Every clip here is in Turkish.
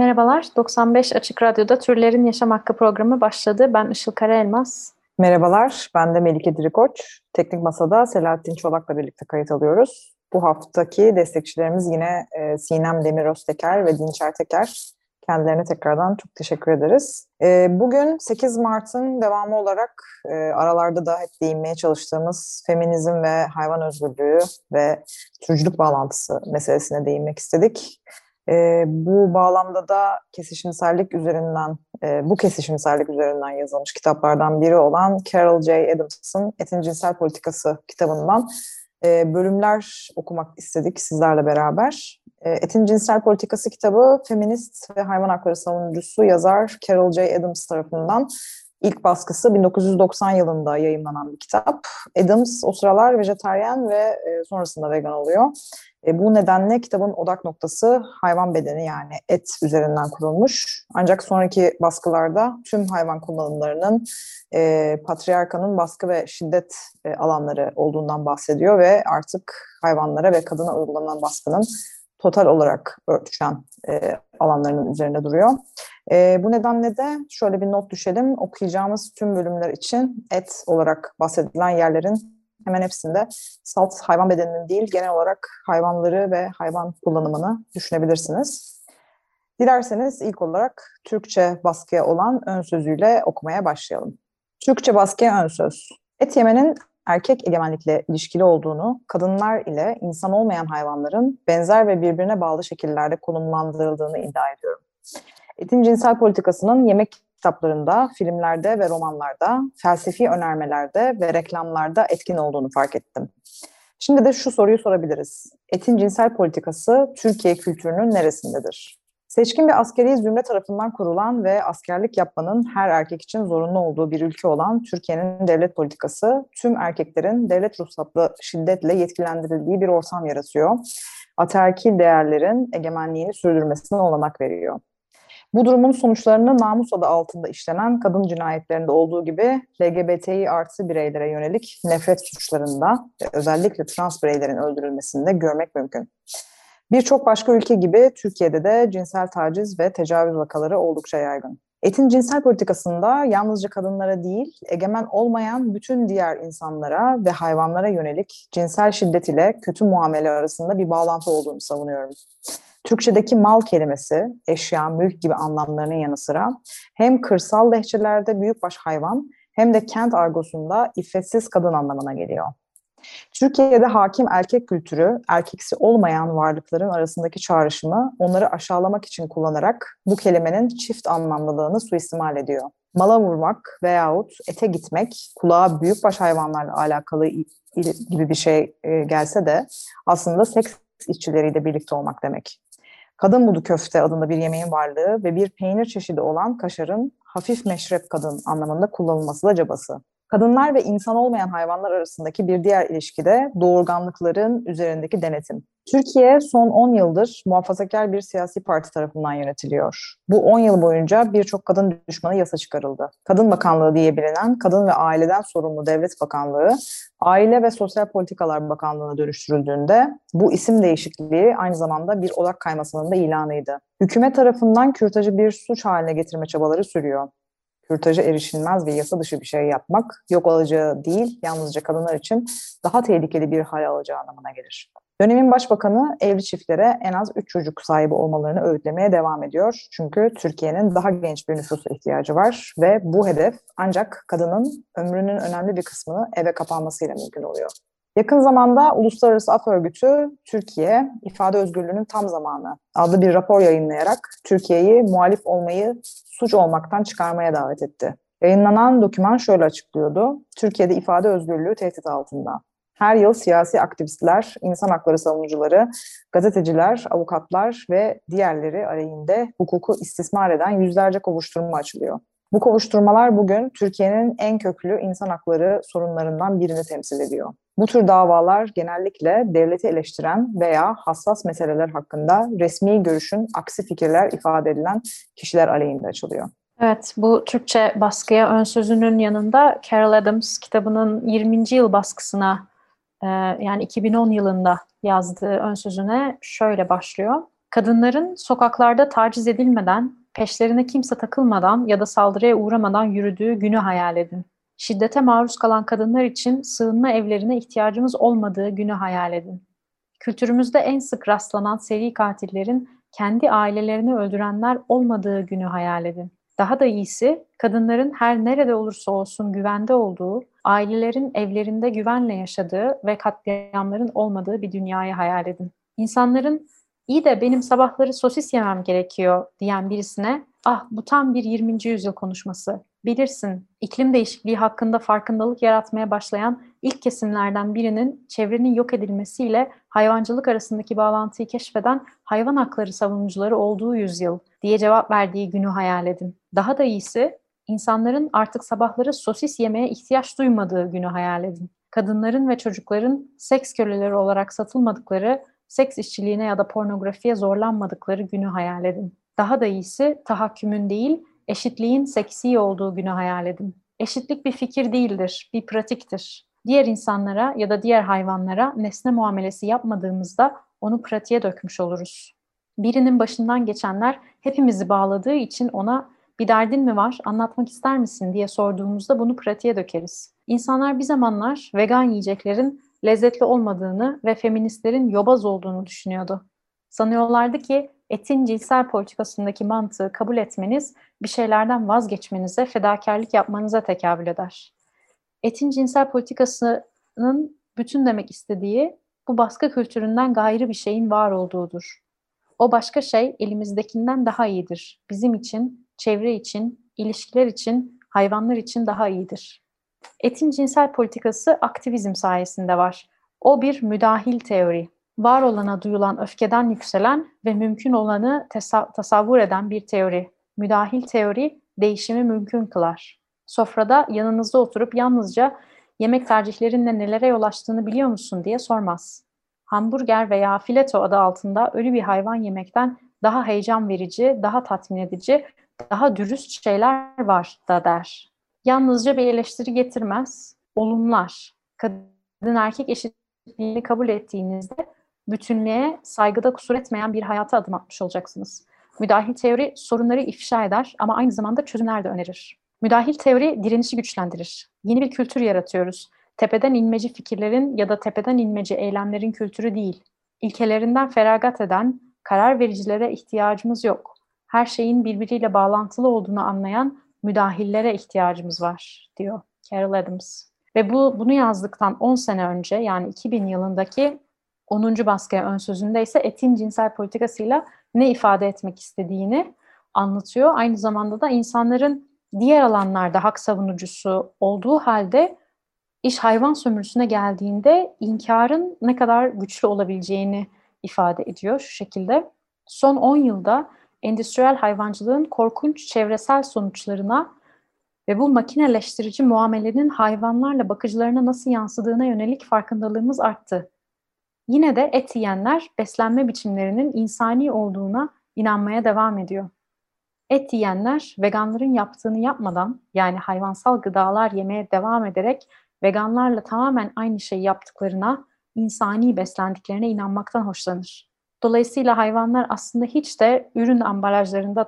Merhabalar, 95 Açık Radyo'da Türlerin Yaşam Hakkı programı başladı. Ben Işıl Karaelmaz. Merhabalar, ben de Melike Dirikoç. Teknik Masa'da Selahattin Çolak'la birlikte kayıt alıyoruz. Bu haftaki destekçilerimiz yine e, Sinem Demir Özteker ve Dinçer Teker. Kendilerine tekrardan çok teşekkür ederiz. E, bugün 8 Mart'ın devamı olarak e, aralarda da hep değinmeye çalıştığımız feminizm ve hayvan özgürlüğü ve türcülük bağlantısı meselesine değinmek istedik. E, bu bağlamda da kesişimsellik üzerinden, e, bu kesişimsellik üzerinden yazılmış kitaplardan biri olan Carol J. Adams'ın Etin Cinsel Politikası kitabından e, bölümler okumak istedik sizlerle beraber. E, Etin Cinsel Politikası kitabı feminist ve hayvan hakları savunucusu yazar Carol J. Adams tarafından ilk baskısı 1990 yılında yayınlanan bir kitap. Adams o sıralar vejetaryen ve e, sonrasında vegan oluyor. E, bu nedenle kitabın odak noktası hayvan bedeni yani et üzerinden kurulmuş. Ancak sonraki baskılarda tüm hayvan kullanımlarının e, patriarkanın baskı ve şiddet e, alanları olduğundan bahsediyor ve artık hayvanlara ve kadına uygulanan baskının total olarak örtüşen e, alanlarının üzerinde duruyor. E, bu nedenle de şöyle bir not düşelim. Okuyacağımız tüm bölümler için et olarak bahsedilen yerlerin hemen hepsinde salt hayvan bedeninin değil genel olarak hayvanları ve hayvan kullanımını düşünebilirsiniz. Dilerseniz ilk olarak Türkçe baskıya olan ön sözüyle okumaya başlayalım. Türkçe baskıya ön söz. Et yemenin erkek egemenlikle ilişkili olduğunu, kadınlar ile insan olmayan hayvanların benzer ve birbirine bağlı şekillerde konumlandırıldığını iddia ediyorum. Etin cinsel politikasının yemek kitaplarında, filmlerde ve romanlarda, felsefi önermelerde ve reklamlarda etkin olduğunu fark ettim. Şimdi de şu soruyu sorabiliriz. Etin cinsel politikası Türkiye kültürünün neresindedir? Seçkin bir askeri zümre tarafından kurulan ve askerlik yapmanın her erkek için zorunlu olduğu bir ülke olan Türkiye'nin devlet politikası tüm erkeklerin devlet ruhsatlı şiddetle yetkilendirildiği bir ortam yaratıyor. Ataerkil değerlerin egemenliğini sürdürmesine olanak veriyor. Bu durumun sonuçlarını namus adı altında işlenen kadın cinayetlerinde olduğu gibi LGBTİ artı bireylere yönelik nefret suçlarında özellikle trans bireylerin öldürülmesinde görmek mümkün. Birçok başka ülke gibi Türkiye'de de cinsel taciz ve tecavüz vakaları oldukça yaygın. Etin cinsel politikasında yalnızca kadınlara değil, egemen olmayan bütün diğer insanlara ve hayvanlara yönelik cinsel şiddet ile kötü muamele arasında bir bağlantı olduğunu savunuyorum. Türkçedeki mal kelimesi, eşya, mülk gibi anlamlarının yanı sıra hem kırsal lehçelerde büyükbaş hayvan hem de kent argosunda iffetsiz kadın anlamına geliyor. Türkiye'de hakim erkek kültürü, erkeksi olmayan varlıkların arasındaki çağrışımı onları aşağılamak için kullanarak bu kelimenin çift anlamlılığını suistimal ediyor. Mala vurmak veyahut ete gitmek kulağa büyükbaş hayvanlarla alakalı gibi bir şey gelse de aslında seks işçileriyle birlikte olmak demek. Kadın budu köfte adında bir yemeğin varlığı ve bir peynir çeşidi olan kaşarın hafif meşrep kadın anlamında kullanılması da cabası. Kadınlar ve insan olmayan hayvanlar arasındaki bir diğer ilişki de doğurganlıkların üzerindeki denetim. Türkiye son 10 yıldır muhafazakar bir siyasi parti tarafından yönetiliyor. Bu 10 yıl boyunca birçok kadın düşmanı yasa çıkarıldı. Kadın Bakanlığı diye bilinen Kadın ve Aileden Sorumlu Devlet Bakanlığı, Aile ve Sosyal Politikalar Bakanlığı'na dönüştürüldüğünde bu isim değişikliği aynı zamanda bir odak kaymasının da ilanıydı. Hükümet tarafından kürtajı bir suç haline getirme çabaları sürüyor kürtaja erişilmez ve yasa dışı bir şey yapmak yok olacağı değil, yalnızca kadınlar için daha tehlikeli bir hal alacağı anlamına gelir. Dönemin başbakanı evli çiftlere en az 3 çocuk sahibi olmalarını öğütlemeye devam ediyor. Çünkü Türkiye'nin daha genç bir nüfusa ihtiyacı var ve bu hedef ancak kadının ömrünün önemli bir kısmını eve kapanmasıyla mümkün oluyor. Yakın zamanda Uluslararası Af Örgütü Türkiye ifade özgürlüğünün tam zamanı adlı bir rapor yayınlayarak Türkiye'yi muhalif olmayı suç olmaktan çıkarmaya davet etti. Yayınlanan doküman şöyle açıklıyordu. Türkiye'de ifade özgürlüğü tehdit altında. Her yıl siyasi aktivistler, insan hakları savunucuları, gazeteciler, avukatlar ve diğerleri aleyhinde hukuku istismar eden yüzlerce kovuşturma açılıyor. Bu kovuşturmalar bugün Türkiye'nin en köklü insan hakları sorunlarından birini temsil ediyor. Bu tür davalar genellikle devleti eleştiren veya hassas meseleler hakkında resmi görüşün aksi fikirler ifade edilen kişiler aleyhinde açılıyor. Evet, bu Türkçe baskıya ön sözünün yanında Carol Adams kitabının 20. yıl baskısına yani 2010 yılında yazdığı ön sözüne şöyle başlıyor. Kadınların sokaklarda taciz edilmeden, peşlerine kimse takılmadan ya da saldırıya uğramadan yürüdüğü günü hayal edin. Şiddete maruz kalan kadınlar için sığınma evlerine ihtiyacımız olmadığı günü hayal edin. Kültürümüzde en sık rastlanan seri katillerin kendi ailelerini öldürenler olmadığı günü hayal edin. Daha da iyisi kadınların her nerede olursa olsun güvende olduğu, ailelerin evlerinde güvenle yaşadığı ve katliamların olmadığı bir dünyayı hayal edin. İnsanların iyi de benim sabahları sosis yemem gerekiyor diyen birisine ah bu tam bir 20. yüzyıl konuşması. Bilirsin iklim değişikliği hakkında farkındalık yaratmaya başlayan ilk kesimlerden birinin çevrenin yok edilmesiyle hayvancılık arasındaki bağlantıyı keşfeden hayvan hakları savunucuları olduğu yüzyıl diye cevap verdiği günü hayal edin. Daha da iyisi insanların artık sabahları sosis yemeye ihtiyaç duymadığı günü hayal edin. Kadınların ve çocukların seks köleleri olarak satılmadıkları, seks işçiliğine ya da pornografiye zorlanmadıkları günü hayal edin. Daha da iyisi tahakkümün değil, eşitliğin seksi olduğu günü hayal edin. Eşitlik bir fikir değildir, bir pratiktir. Diğer insanlara ya da diğer hayvanlara nesne muamelesi yapmadığımızda onu pratiğe dökmüş oluruz. Birinin başından geçenler hepimizi bağladığı için ona bir derdin mi var, anlatmak ister misin diye sorduğumuzda bunu pratiğe dökeriz. İnsanlar bir zamanlar vegan yiyeceklerin lezzetli olmadığını ve feministlerin yobaz olduğunu düşünüyordu. Sanıyorlardı ki etin cinsel politikasındaki mantığı kabul etmeniz bir şeylerden vazgeçmenize, fedakarlık yapmanıza tekabül eder. Etin cinsel politikasının bütün demek istediği bu baskı kültüründen gayrı bir şeyin var olduğudur. O başka şey elimizdekinden daha iyidir. Bizim için, çevre için, ilişkiler için, hayvanlar için daha iyidir. Etin cinsel politikası aktivizm sayesinde var. O bir müdahil teori. Var olana duyulan öfkeden yükselen ve mümkün olanı tasavvur eden bir teori. Müdahil teori değişimi mümkün kılar. Sofrada yanınızda oturup yalnızca yemek tercihlerinle nelere yol açtığını biliyor musun diye sormaz. Hamburger veya fileto adı altında ölü bir hayvan yemekten daha heyecan verici, daha tatmin edici, daha dürüst şeyler var da der. Yalnızca bir eleştiri getirmez, olumlar. Kadın erkek eşitliğini kabul ettiğinizde bütünlüğe saygıda kusur etmeyen bir hayata adım atmış olacaksınız. Müdahil teori sorunları ifşa eder ama aynı zamanda çözümler de önerir. Müdahil teori direnişi güçlendirir. Yeni bir kültür yaratıyoruz. Tepeden inmeci fikirlerin ya da tepeden inmeci eylemlerin kültürü değil. İlkelerinden feragat eden karar vericilere ihtiyacımız yok. Her şeyin birbiriyle bağlantılı olduğunu anlayan müdahillere ihtiyacımız var diyor Carol Adams. Ve bu bunu yazdıktan 10 sene önce yani 2000 yılındaki 10. baskıya ön sözünde ise etin cinsel politikasıyla ne ifade etmek istediğini anlatıyor. Aynı zamanda da insanların diğer alanlarda hak savunucusu olduğu halde iş hayvan sömürüsüne geldiğinde inkarın ne kadar güçlü olabileceğini ifade ediyor şu şekilde. Son 10 yılda endüstriyel hayvancılığın korkunç çevresel sonuçlarına ve bu makineleştirici muamelenin hayvanlarla bakıcılarına nasıl yansıdığına yönelik farkındalığımız arttı. Yine de et yiyenler beslenme biçimlerinin insani olduğuna inanmaya devam ediyor. Et yiyenler veganların yaptığını yapmadan yani hayvansal gıdalar yemeye devam ederek veganlarla tamamen aynı şeyi yaptıklarına, insani beslendiklerine inanmaktan hoşlanır. Dolayısıyla hayvanlar aslında hiç de ürün ambalajlarında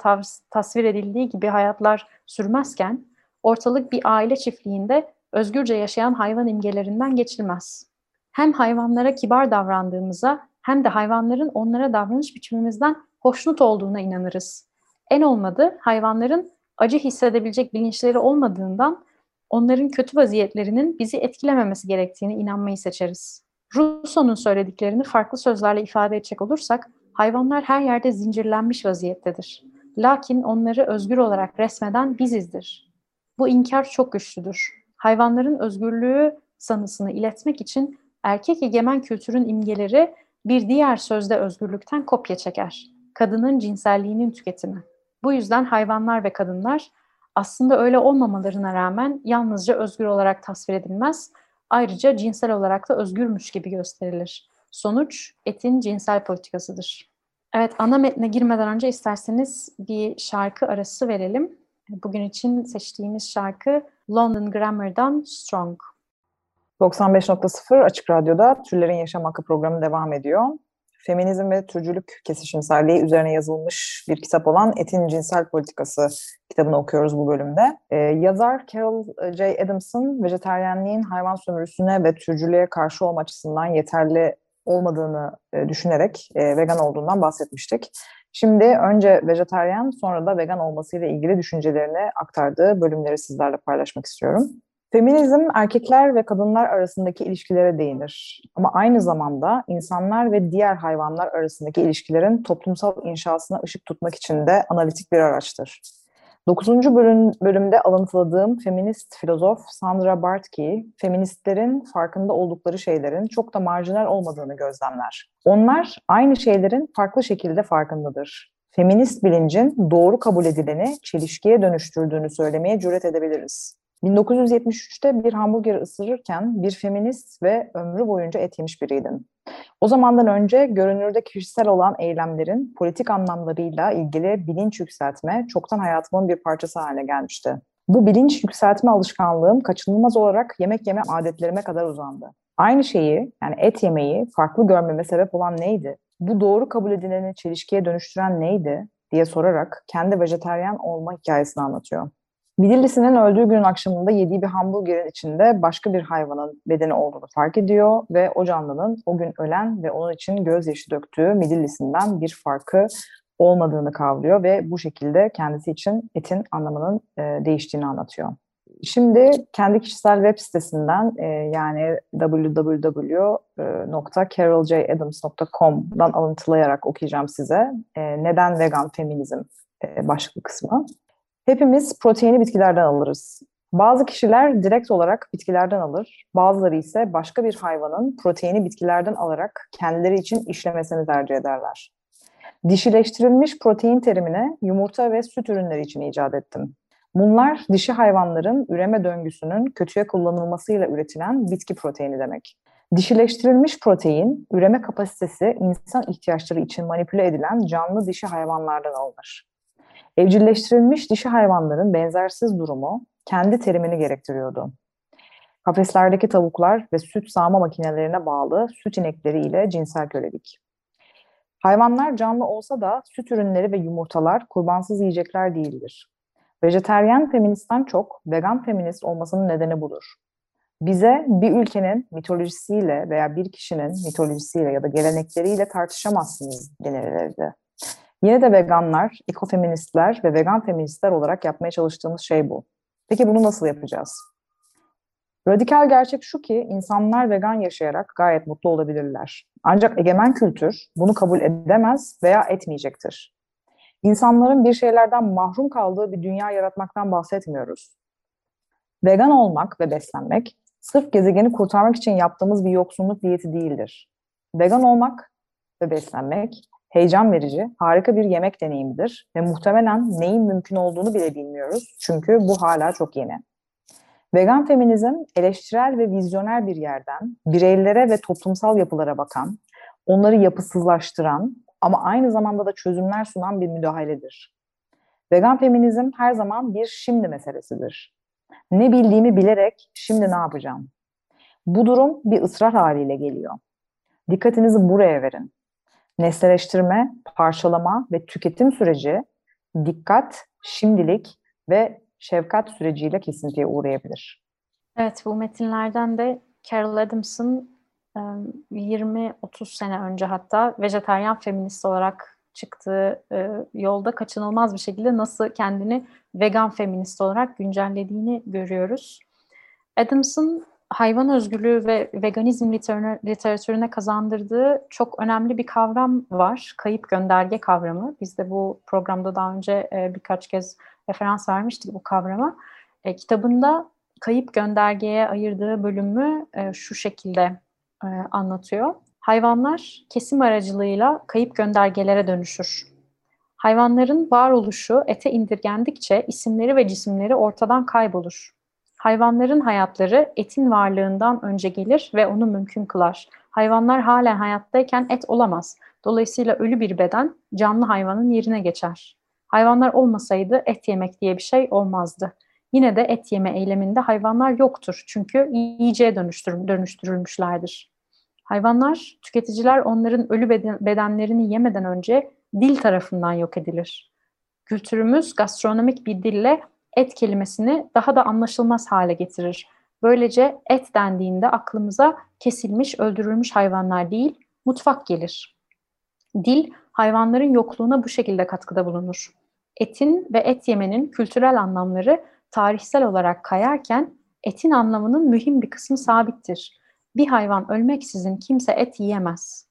tasvir edildiği gibi hayatlar sürmezken ortalık bir aile çiftliğinde özgürce yaşayan hayvan imgelerinden geçilmez. Hem hayvanlara kibar davrandığımıza hem de hayvanların onlara davranış biçimimizden hoşnut olduğuna inanırız. En olmadı hayvanların acı hissedebilecek bilinçleri olmadığından onların kötü vaziyetlerinin bizi etkilememesi gerektiğini inanmayı seçeriz. Rousseau'nun söylediklerini farklı sözlerle ifade edecek olursak, hayvanlar her yerde zincirlenmiş vaziyettedir. Lakin onları özgür olarak resmeden bizizdir. Bu inkar çok güçlüdür. Hayvanların özgürlüğü sanısını iletmek için Erkek egemen kültürün imgeleri bir diğer sözde özgürlükten kopya çeker. Kadının cinselliğinin tüketimi. Bu yüzden hayvanlar ve kadınlar aslında öyle olmamalarına rağmen yalnızca özgür olarak tasvir edilmez, ayrıca cinsel olarak da özgürmüş gibi gösterilir. Sonuç etin cinsel politikasıdır. Evet, ana metne girmeden önce isterseniz bir şarkı arası verelim. Bugün için seçtiğimiz şarkı London Grammar'dan Strong. 95.0 Açık Radyo'da Türlerin Yaşam Hakkı programı devam ediyor. Feminizm ve türcülük kesişimselliği üzerine yazılmış bir kitap olan Etin Cinsel Politikası kitabını okuyoruz bu bölümde. Ee, yazar Carol J. Adams'ın vejeteryenliğin hayvan sömürüsüne ve türcülüğe karşı olma açısından yeterli olmadığını e, düşünerek e, vegan olduğundan bahsetmiştik. Şimdi önce vejeteryen sonra da vegan olmasıyla ilgili düşüncelerini aktardığı bölümleri sizlerle paylaşmak istiyorum. Feminizm erkekler ve kadınlar arasındaki ilişkilere değinir. Ama aynı zamanda insanlar ve diğer hayvanlar arasındaki ilişkilerin toplumsal inşasına ışık tutmak için de analitik bir araçtır. 9. Bölüm, bölümde alıntıladığım feminist filozof Sandra Bartke, feministlerin farkında oldukları şeylerin çok da marjinal olmadığını gözlemler. Onlar aynı şeylerin farklı şekilde farkındadır. Feminist bilincin doğru kabul edileni çelişkiye dönüştürdüğünü söylemeye cüret edebiliriz. 1973'te bir hamburger ısırırken bir feminist ve ömrü boyunca et yemiş biriydim. O zamandan önce görünürde kişisel olan eylemlerin politik anlamlarıyla ilgili bilinç yükseltme çoktan hayatımın bir parçası haline gelmişti. Bu bilinç yükseltme alışkanlığım kaçınılmaz olarak yemek yeme adetlerime kadar uzandı. Aynı şeyi yani et yemeyi farklı görmeme sebep olan neydi? Bu doğru kabul edileni çelişkiye dönüştüren neydi diye sorarak kendi vejeteryan olma hikayesini anlatıyor. Midillisinin öldüğü günün akşamında yediği bir hamburgerin içinde başka bir hayvanın bedeni olduğunu fark ediyor ve o canlının o gün ölen ve onun için gözyaşı döktüğü Midillisinden bir farkı olmadığını kavruyor ve bu şekilde kendisi için etin anlamının e, değiştiğini anlatıyor. Şimdi kendi kişisel web sitesinden e, yani www.caroljadams.com'dan alıntılayarak okuyacağım size. E, neden vegan feminizm e, başlıklı kısmı. Hepimiz proteini bitkilerden alırız. Bazı kişiler direkt olarak bitkilerden alır, bazıları ise başka bir hayvanın proteini bitkilerden alarak kendileri için işlemesini tercih ederler. Dişileştirilmiş protein terimine yumurta ve süt ürünleri için icat ettim. Bunlar dişi hayvanların üreme döngüsünün kötüye kullanılmasıyla üretilen bitki proteini demek. Dişileştirilmiş protein, üreme kapasitesi insan ihtiyaçları için manipüle edilen canlı dişi hayvanlardan alınır. Evcilleştirilmiş dişi hayvanların benzersiz durumu kendi terimini gerektiriyordu. Kafeslerdeki tavuklar ve süt sağma makinelerine bağlı süt inekleri ile cinsel kölelik. Hayvanlar canlı olsa da süt ürünleri ve yumurtalar kurbansız yiyecekler değildir. Vejeteryen feministten çok vegan feminist olmasının nedeni budur. Bize bir ülkenin mitolojisiyle veya bir kişinin mitolojisiyle ya da gelenekleriyle tartışamazsınız denilirdi. Yine de veganlar, ekofeministler ve vegan feministler olarak yapmaya çalıştığımız şey bu. Peki bunu nasıl yapacağız? Radikal gerçek şu ki insanlar vegan yaşayarak gayet mutlu olabilirler. Ancak egemen kültür bunu kabul edemez veya etmeyecektir. İnsanların bir şeylerden mahrum kaldığı bir dünya yaratmaktan bahsetmiyoruz. Vegan olmak ve beslenmek sırf gezegeni kurtarmak için yaptığımız bir yoksunluk diyeti değildir. Vegan olmak ve beslenmek heyecan verici, harika bir yemek deneyimidir ve muhtemelen neyin mümkün olduğunu bile bilmiyoruz çünkü bu hala çok yeni. Vegan feminizm eleştirel ve vizyoner bir yerden bireylere ve toplumsal yapılara bakan, onları yapısızlaştıran ama aynı zamanda da çözümler sunan bir müdahaledir. Vegan feminizm her zaman bir şimdi meselesidir. Ne bildiğimi bilerek şimdi ne yapacağım? Bu durum bir ısrar haliyle geliyor. Dikkatinizi buraya verin nesneleştirme, parçalama ve tüketim süreci dikkat, şimdilik ve şefkat süreciyle kesintiye uğrayabilir. Evet, bu metinlerden de Carol Adams'ın 20-30 sene önce hatta vejetaryen feminist olarak çıktığı yolda kaçınılmaz bir şekilde nasıl kendini vegan feminist olarak güncellediğini görüyoruz. Adams'ın hayvan özgürlüğü ve veganizm literatürüne kazandırdığı çok önemli bir kavram var. Kayıp gönderge kavramı. Biz de bu programda daha önce e, birkaç kez referans vermiştik bu kavrama. E, kitabında kayıp göndergeye ayırdığı bölümü e, şu şekilde anlatıyor. Hayvanlar kesim aracılığıyla kayıp göndergelere dönüşür. Hayvanların varoluşu ete indirgendikçe isimleri ve cisimleri ortadan kaybolur. Hayvanların hayatları etin varlığından önce gelir ve onu mümkün kılar. Hayvanlar halen hayattayken et olamaz. Dolayısıyla ölü bir beden canlı hayvanın yerine geçer. Hayvanlar olmasaydı et yemek diye bir şey olmazdı. Yine de et yeme eyleminde hayvanlar yoktur. Çünkü yiyeceğe dönüştür, dönüştürülmüşlerdir. Hayvanlar, tüketiciler onların ölü beden, bedenlerini yemeden önce dil tarafından yok edilir. Kültürümüz gastronomik bir dille et kelimesini daha da anlaşılmaz hale getirir. Böylece et dendiğinde aklımıza kesilmiş, öldürülmüş hayvanlar değil, mutfak gelir. Dil, hayvanların yokluğuna bu şekilde katkıda bulunur. Etin ve et yemenin kültürel anlamları tarihsel olarak kayarken etin anlamının mühim bir kısmı sabittir. Bir hayvan ölmeksizin kimse et yiyemez.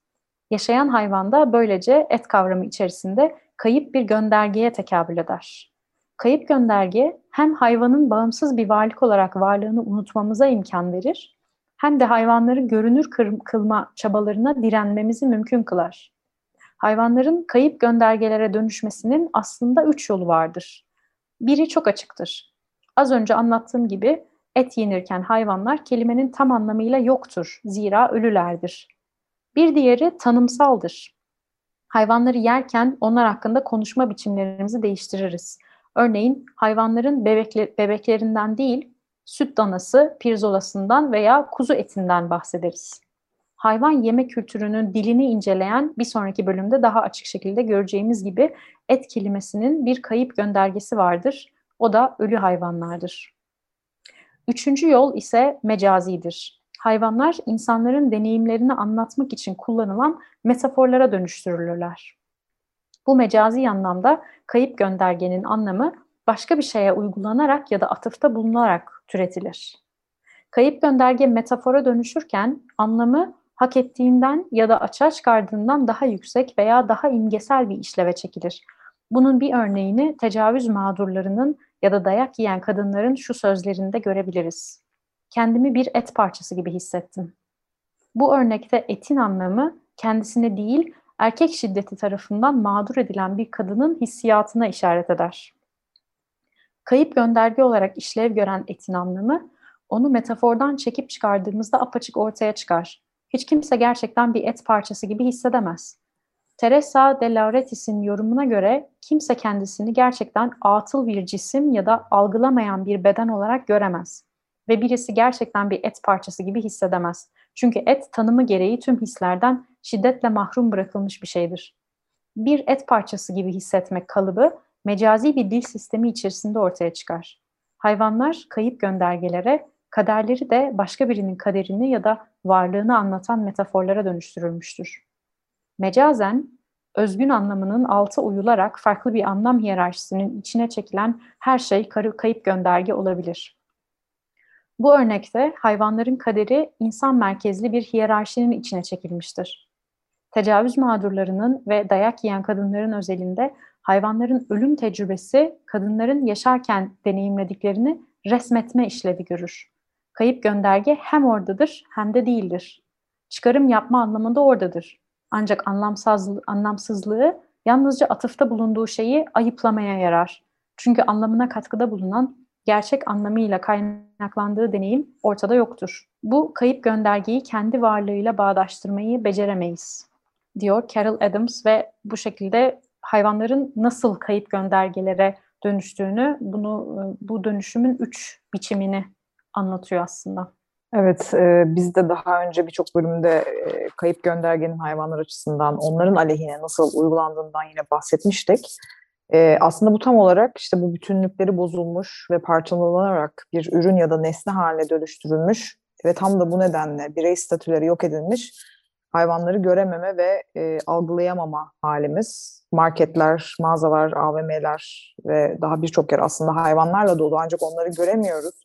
Yaşayan hayvan da böylece et kavramı içerisinde kayıp bir göndergeye tekabül eder. Kayıp gönderge hem hayvanın bağımsız bir varlık olarak varlığını unutmamıza imkan verir, hem de hayvanları görünür kılma çabalarına direnmemizi mümkün kılar. Hayvanların kayıp göndergelere dönüşmesinin aslında üç yolu vardır. Biri çok açıktır. Az önce anlattığım gibi et yenirken hayvanlar kelimenin tam anlamıyla yoktur. Zira ölülerdir. Bir diğeri tanımsaldır. Hayvanları yerken onlar hakkında konuşma biçimlerimizi değiştiririz. Örneğin hayvanların bebekler, bebeklerinden değil, süt danası, pirzolasından veya kuzu etinden bahsederiz. Hayvan yeme kültürünün dilini inceleyen bir sonraki bölümde daha açık şekilde göreceğimiz gibi et kelimesinin bir kayıp göndergesi vardır. O da ölü hayvanlardır. Üçüncü yol ise mecazidir. Hayvanlar insanların deneyimlerini anlatmak için kullanılan metaforlara dönüştürülürler. Bu mecazi anlamda kayıp göndergenin anlamı başka bir şeye uygulanarak ya da atıfta bulunarak türetilir. Kayıp gönderge metafora dönüşürken anlamı hak ettiğinden ya da açığa çıkardığından daha yüksek veya daha imgesel bir işleve çekilir. Bunun bir örneğini tecavüz mağdurlarının ya da dayak yiyen kadınların şu sözlerinde görebiliriz. Kendimi bir et parçası gibi hissettim. Bu örnekte etin anlamı kendisine değil, erkek şiddeti tarafından mağdur edilen bir kadının hissiyatına işaret eder. Kayıp gönderge olarak işlev gören etin anlamı, onu metafordan çekip çıkardığımızda apaçık ortaya çıkar. Hiç kimse gerçekten bir et parçası gibi hissedemez. Teresa de Lauretis'in yorumuna göre kimse kendisini gerçekten atıl bir cisim ya da algılamayan bir beden olarak göremez. Ve birisi gerçekten bir et parçası gibi hissedemez. Çünkü et tanımı gereği tüm hislerden şiddetle mahrum bırakılmış bir şeydir. Bir et parçası gibi hissetmek kalıbı mecazi bir dil sistemi içerisinde ortaya çıkar. Hayvanlar kayıp göndergelere, kaderleri de başka birinin kaderini ya da varlığını anlatan metaforlara dönüştürülmüştür. Mecazen, özgün anlamının altı uyularak farklı bir anlam hiyerarşisinin içine çekilen her şey kayıp gönderge olabilir. Bu örnekte hayvanların kaderi insan merkezli bir hiyerarşinin içine çekilmiştir. Tecavüz mağdurlarının ve dayak yiyen kadınların özelinde hayvanların ölüm tecrübesi kadınların yaşarken deneyimlediklerini resmetme işlevi görür. Kayıp gönderge hem oradadır hem de değildir. Çıkarım yapma anlamında oradadır. Ancak anlamsızlığı, anlamsızlığı yalnızca atıfta bulunduğu şeyi ayıplamaya yarar. Çünkü anlamına katkıda bulunan gerçek anlamıyla kaynaklandığı deneyim ortada yoktur. Bu kayıp göndergeyi kendi varlığıyla bağdaştırmayı beceremeyiz, diyor Carol Adams ve bu şekilde hayvanların nasıl kayıp göndergelere dönüştüğünü, bunu bu dönüşümün üç biçimini anlatıyor aslında. Evet, e, biz de daha önce birçok bölümde e, kayıp göndergenin hayvanlar açısından, onların aleyhine nasıl uygulandığından yine bahsetmiştik. E, aslında bu tam olarak işte bu bütünlükleri bozulmuş ve parçalanarak bir ürün ya da nesne haline dönüştürülmüş ve tam da bu nedenle birey statüleri yok edilmiş hayvanları görememe ve e, algılayamama halimiz. Marketler, mağazalar, AVM'ler ve daha birçok yer aslında hayvanlarla dolu ancak onları göremiyoruz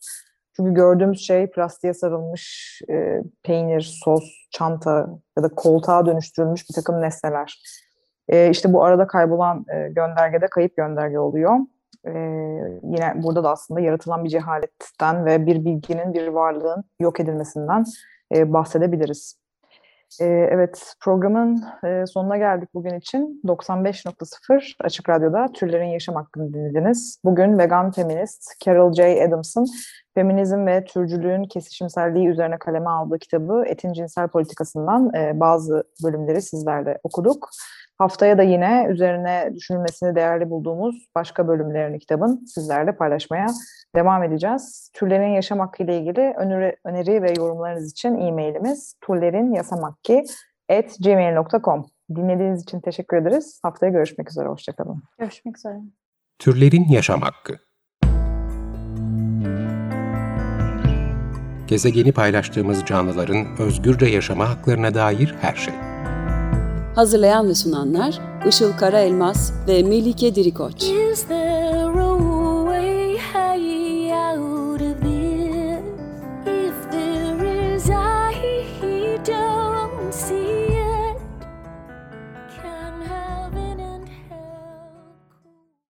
çünkü gördüğümüz şey plastiğe sarılmış e, peynir, sos, çanta ya da koltuğa dönüştürülmüş bir takım nesneler. E, işte bu arada kaybolan e, göndergede kayıp gönderge oluyor. E, yine burada da aslında yaratılan bir cehaletten ve bir bilginin, bir varlığın yok edilmesinden e, bahsedebiliriz. Ee, evet, programın e, sonuna geldik bugün için. 95.0 Açık Radyo'da Türlerin Yaşam Hakkını dinlediniz. Bugün vegan feminist Carol J. Adams'ın feminizm ve türcülüğün kesişimselliği üzerine kaleme aldığı kitabı Etin Cinsel Politikasından e, bazı bölümleri sizlerle okuduk. Haftaya da yine üzerine düşünülmesini değerli bulduğumuz başka bölümlerini kitabın sizlerle paylaşmaya devam edeceğiz. Türlerin yaşam hakkı ile ilgili öneri, öneri ve yorumlarınız için e-mailimiz turlerinyasamakki.gmail.com Dinlediğiniz için teşekkür ederiz. Haftaya görüşmek üzere. Hoşçakalın. Görüşmek üzere. Türlerin Yaşam Hakkı Gezegeni paylaştığımız canlıların özgürce yaşama haklarına dair her şey. Hazırlayan ve sunanlar Işıl Karaelmaz ve Melike Dirikoç. Is